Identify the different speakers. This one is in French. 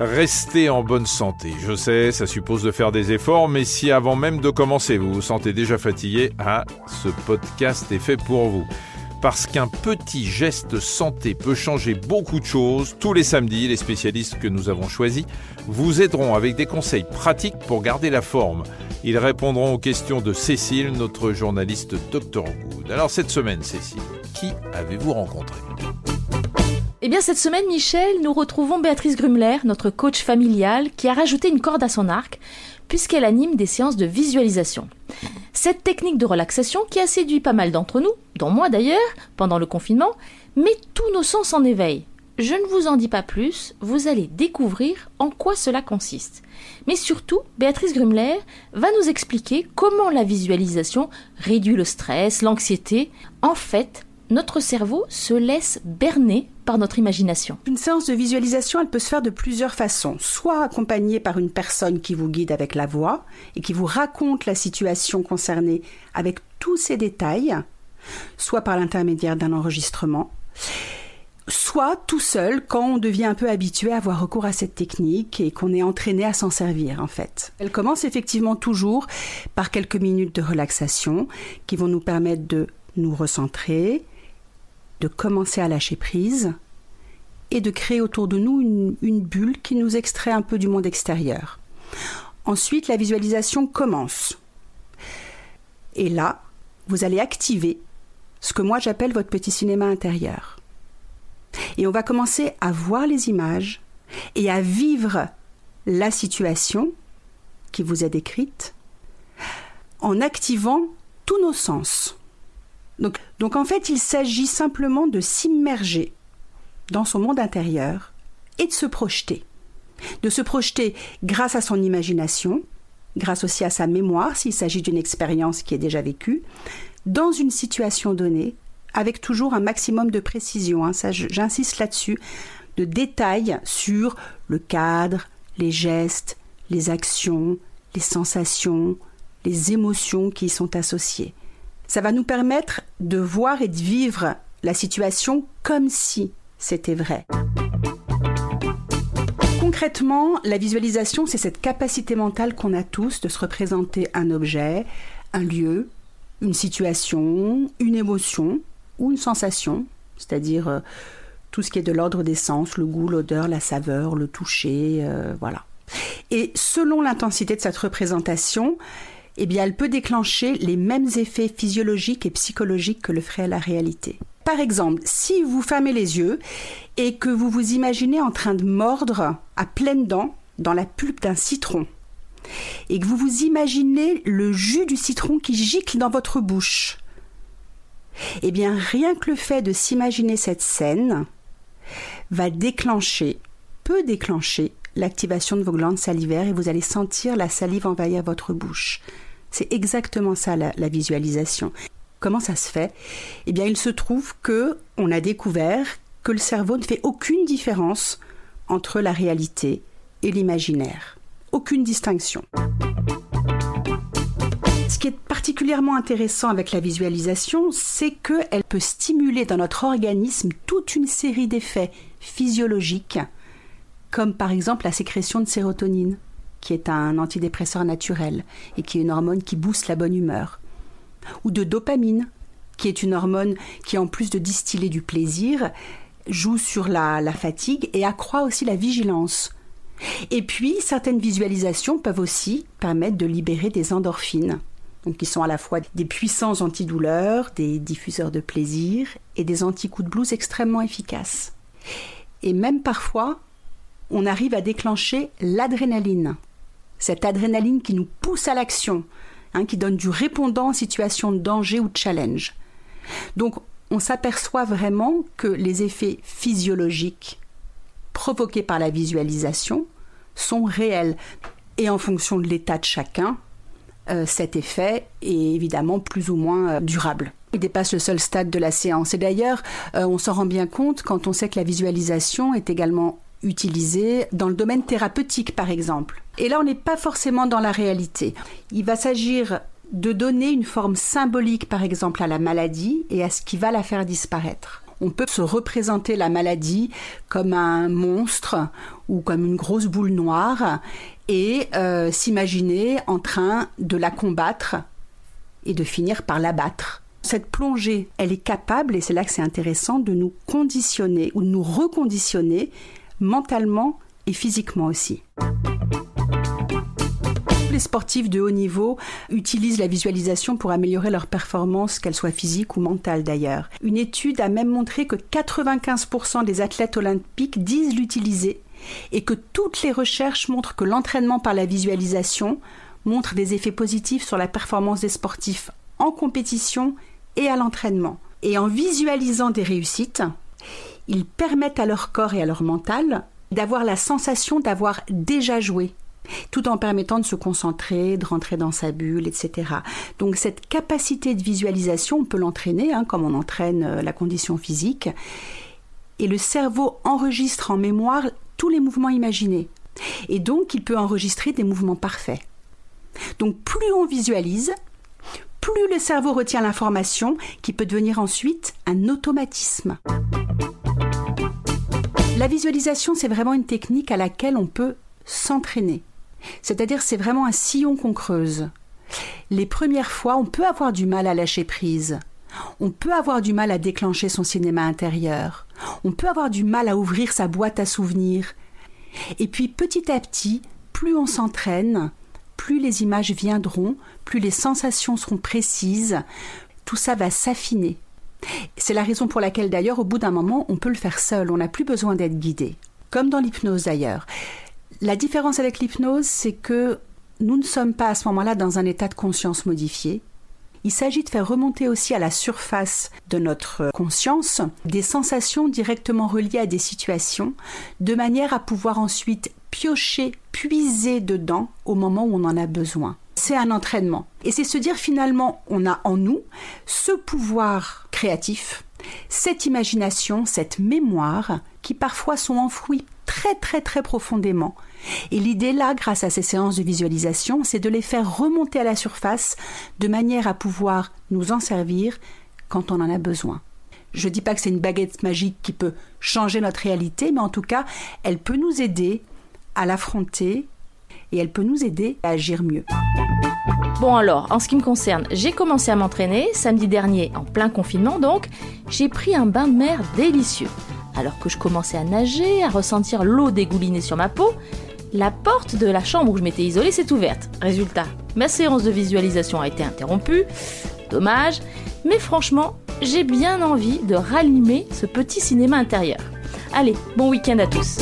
Speaker 1: Restez en bonne santé. Je sais, ça suppose de faire des efforts, mais si avant même de commencer, vous vous sentez déjà fatigué, ah, ce podcast est fait pour vous. Parce qu'un petit geste santé peut changer beaucoup de choses, tous les samedis, les spécialistes que nous avons choisis vous aideront avec des conseils pratiques pour garder la forme. Ils répondront aux questions de Cécile, notre journaliste Dr Good. Alors cette semaine, Cécile, qui avez-vous rencontré?
Speaker 2: Eh bien, cette semaine, Michel, nous retrouvons Béatrice Grumler, notre coach familial, qui a rajouté une corde à son arc, puisqu'elle anime des séances de visualisation. Cette technique de relaxation qui a séduit pas mal d'entre nous, dont moi d'ailleurs, pendant le confinement, met tous nos sens en éveil. Je ne vous en dis pas plus, vous allez découvrir en quoi cela consiste. Mais surtout, Béatrice Grumler va nous expliquer comment la visualisation réduit le stress, l'anxiété. En fait, notre cerveau se laisse berner par notre imagination.
Speaker 3: Une séance de visualisation, elle peut se faire de plusieurs façons. Soit accompagnée par une personne qui vous guide avec la voix et qui vous raconte la situation concernée avec tous ses détails, soit par l'intermédiaire d'un enregistrement, soit tout seul quand on devient un peu habitué à avoir recours à cette technique et qu'on est entraîné à s'en servir en fait. Elle commence effectivement toujours par quelques minutes de relaxation qui vont nous permettre de nous recentrer, de commencer à lâcher prise et de créer autour de nous une, bulle qui nous extrait un peu du monde extérieur. Ensuite, la visualisation commence. Et là, vous allez activer ce que moi j'appelle votre petit cinéma intérieur. Et on va commencer à voir les images et à vivre la situation qui vous est décrite en activant tous nos sens. Donc, en fait, il s'agit simplement de s'immerger dans son monde intérieur et de se projeter. De se projeter grâce à son imagination, grâce aussi à sa mémoire s'il s'agit d'une expérience qui est déjà vécue, dans une situation donnée, avec toujours un maximum de précision. Hein. j'insiste là-dessus, de détails sur le cadre, les gestes, les actions, les sensations, les émotions qui y sont associées. Ça va nous permettre de voir et de vivre la situation comme si c'était vrai. Concrètement, la visualisation, c'est cette capacité mentale qu'on a tous de se représenter un objet, un lieu, une situation, une émotion ou une sensation, c'est-à-dire euh, tout ce qui est de l'ordre des sens, le goût, l'odeur, la saveur, le toucher, euh, voilà. Et selon l'intensité de cette représentation, eh elle peut déclencher les mêmes effets physiologiques et psychologiques que le ferait la réalité. Par exemple, si vous fermez les yeux et que vous vous imaginez en train de mordre à pleines dents dans la pulpe d'un citron, et que vous vous imaginez le jus du citron qui gicle dans votre bouche, eh bien, rien que le fait de s'imaginer cette scène va déclencher, peut déclencher l'activation de vos glandes salivaires et vous allez sentir la salive envahir votre bouche. C'est exactement ça la, visualisation. Comment ça se fait? Eh bien, il se trouve que on a découvert que le cerveau ne fait aucune différence entre la réalité et l'imaginaire. Aucune distinction. Ce qui est particulièrement intéressant avec la visualisation, c'est qu'elle peut stimuler dans notre organisme toute une série d'effets physiologiques, comme par exemple la sécrétion de sérotonine qui est un antidépresseur naturel et qui est une hormone qui booste la bonne humeur, ou de dopamine, qui est une hormone qui, en plus de distiller du plaisir, joue sur la, fatigue et accroît aussi la vigilance. Et puis, certaines visualisations peuvent aussi permettre de libérer des endorphines, qui sont à la fois des puissants antidouleurs, des diffuseurs de plaisir et des anti-coups de blues extrêmement efficaces. Et même parfois, on arrive à déclencher l'adrénaline, cette adrénaline qui nous pousse à l'action, hein, qui donne du répondant en situation de danger ou de challenge. Donc on s'aperçoit vraiment que les effets physiologiques provoqués par la visualisation sont réels. Et en fonction de l'état de chacun, euh, cet effet est évidemment plus ou moins euh, durable. Il dépasse le seul stade de la séance. Et d'ailleurs, euh, on s'en rend bien compte quand on sait que la visualisation est également utilisée dans le domaine thérapeutique, par exemple. Et là, on n'est pas forcément dans la réalité. Il va s'agir de donner une forme symbolique, par exemple, à la maladie et à ce qui va la faire disparaître. On peut se représenter la maladie comme un monstre ou comme une grosse boule noire et euh, s'imaginer en train de la combattre et de finir par l'abattre. Cette plongée, elle est capable, et c'est là que c'est intéressant, de nous conditionner ou de nous reconditionner mentalement et physiquement aussi. Les sportifs de haut niveau utilisent la visualisation pour améliorer leur performance, qu'elle soit physique ou mentale d'ailleurs. Une étude a même montré que 95% des athlètes olympiques disent l'utiliser et que toutes les recherches montrent que l'entraînement par la visualisation montre des effets positifs sur la performance des sportifs en compétition et à l'entraînement. Et en visualisant des réussites, ils permettent à leur corps et à leur mental d'avoir la sensation d'avoir déjà joué, tout en permettant de se concentrer, de rentrer dans sa bulle, etc. Donc cette capacité de visualisation, on peut l'entraîner, hein, comme on entraîne euh, la condition physique, et le cerveau enregistre en mémoire tous les mouvements imaginés. Et donc, il peut enregistrer des mouvements parfaits. Donc, plus on visualise, plus le cerveau retient l'information qui peut devenir ensuite un automatisme. La visualisation, c'est vraiment une technique à laquelle on peut s'entraîner. C'est-à-dire, c'est vraiment un sillon qu'on creuse. Les premières fois, on peut avoir du mal à lâcher prise. On peut avoir du mal à déclencher son cinéma intérieur. On peut avoir du mal à ouvrir sa boîte à souvenirs. Et puis petit à petit, plus on s'entraîne, plus les images viendront, plus les sensations seront précises, tout ça va s'affiner. C'est la raison pour laquelle d'ailleurs au bout d'un moment on peut le faire seul, on n'a plus besoin d'être guidé. Comme dans l'hypnose d'ailleurs. La différence avec l'hypnose, c'est que nous ne sommes pas à ce moment-là dans un état de conscience modifié, il s'agit de faire remonter aussi à la surface de notre conscience des sensations directement reliées à des situations, de manière à pouvoir ensuite piocher, puiser dedans au moment où on en a besoin. C'est un entraînement. Et c'est se dire finalement, on a en nous ce pouvoir créatif, cette imagination, cette mémoire qui parfois sont enfouies très très très profondément et l'idée là, grâce à ces séances de visualisation, c'est de les faire remonter à la surface de manière à pouvoir nous en servir quand on en a besoin. Je ne dis pas que c'est une baguette magique qui peut changer notre réalité, mais en tout cas, elle peut nous aider à l'affronter et elle peut nous aider à agir mieux.
Speaker 2: Bon alors, en ce qui me concerne, j'ai commencé à m'entraîner samedi dernier en plein confinement donc, j'ai pris un bain de mer délicieux. Alors que je commençais à nager, à ressentir l'eau dégouliner sur ma peau, la porte de la chambre où je m'étais isolée s'est ouverte. Résultat, ma séance de visualisation a été interrompue. Dommage, mais franchement, j'ai bien envie de rallumer ce petit cinéma intérieur. Allez, bon week-end à tous.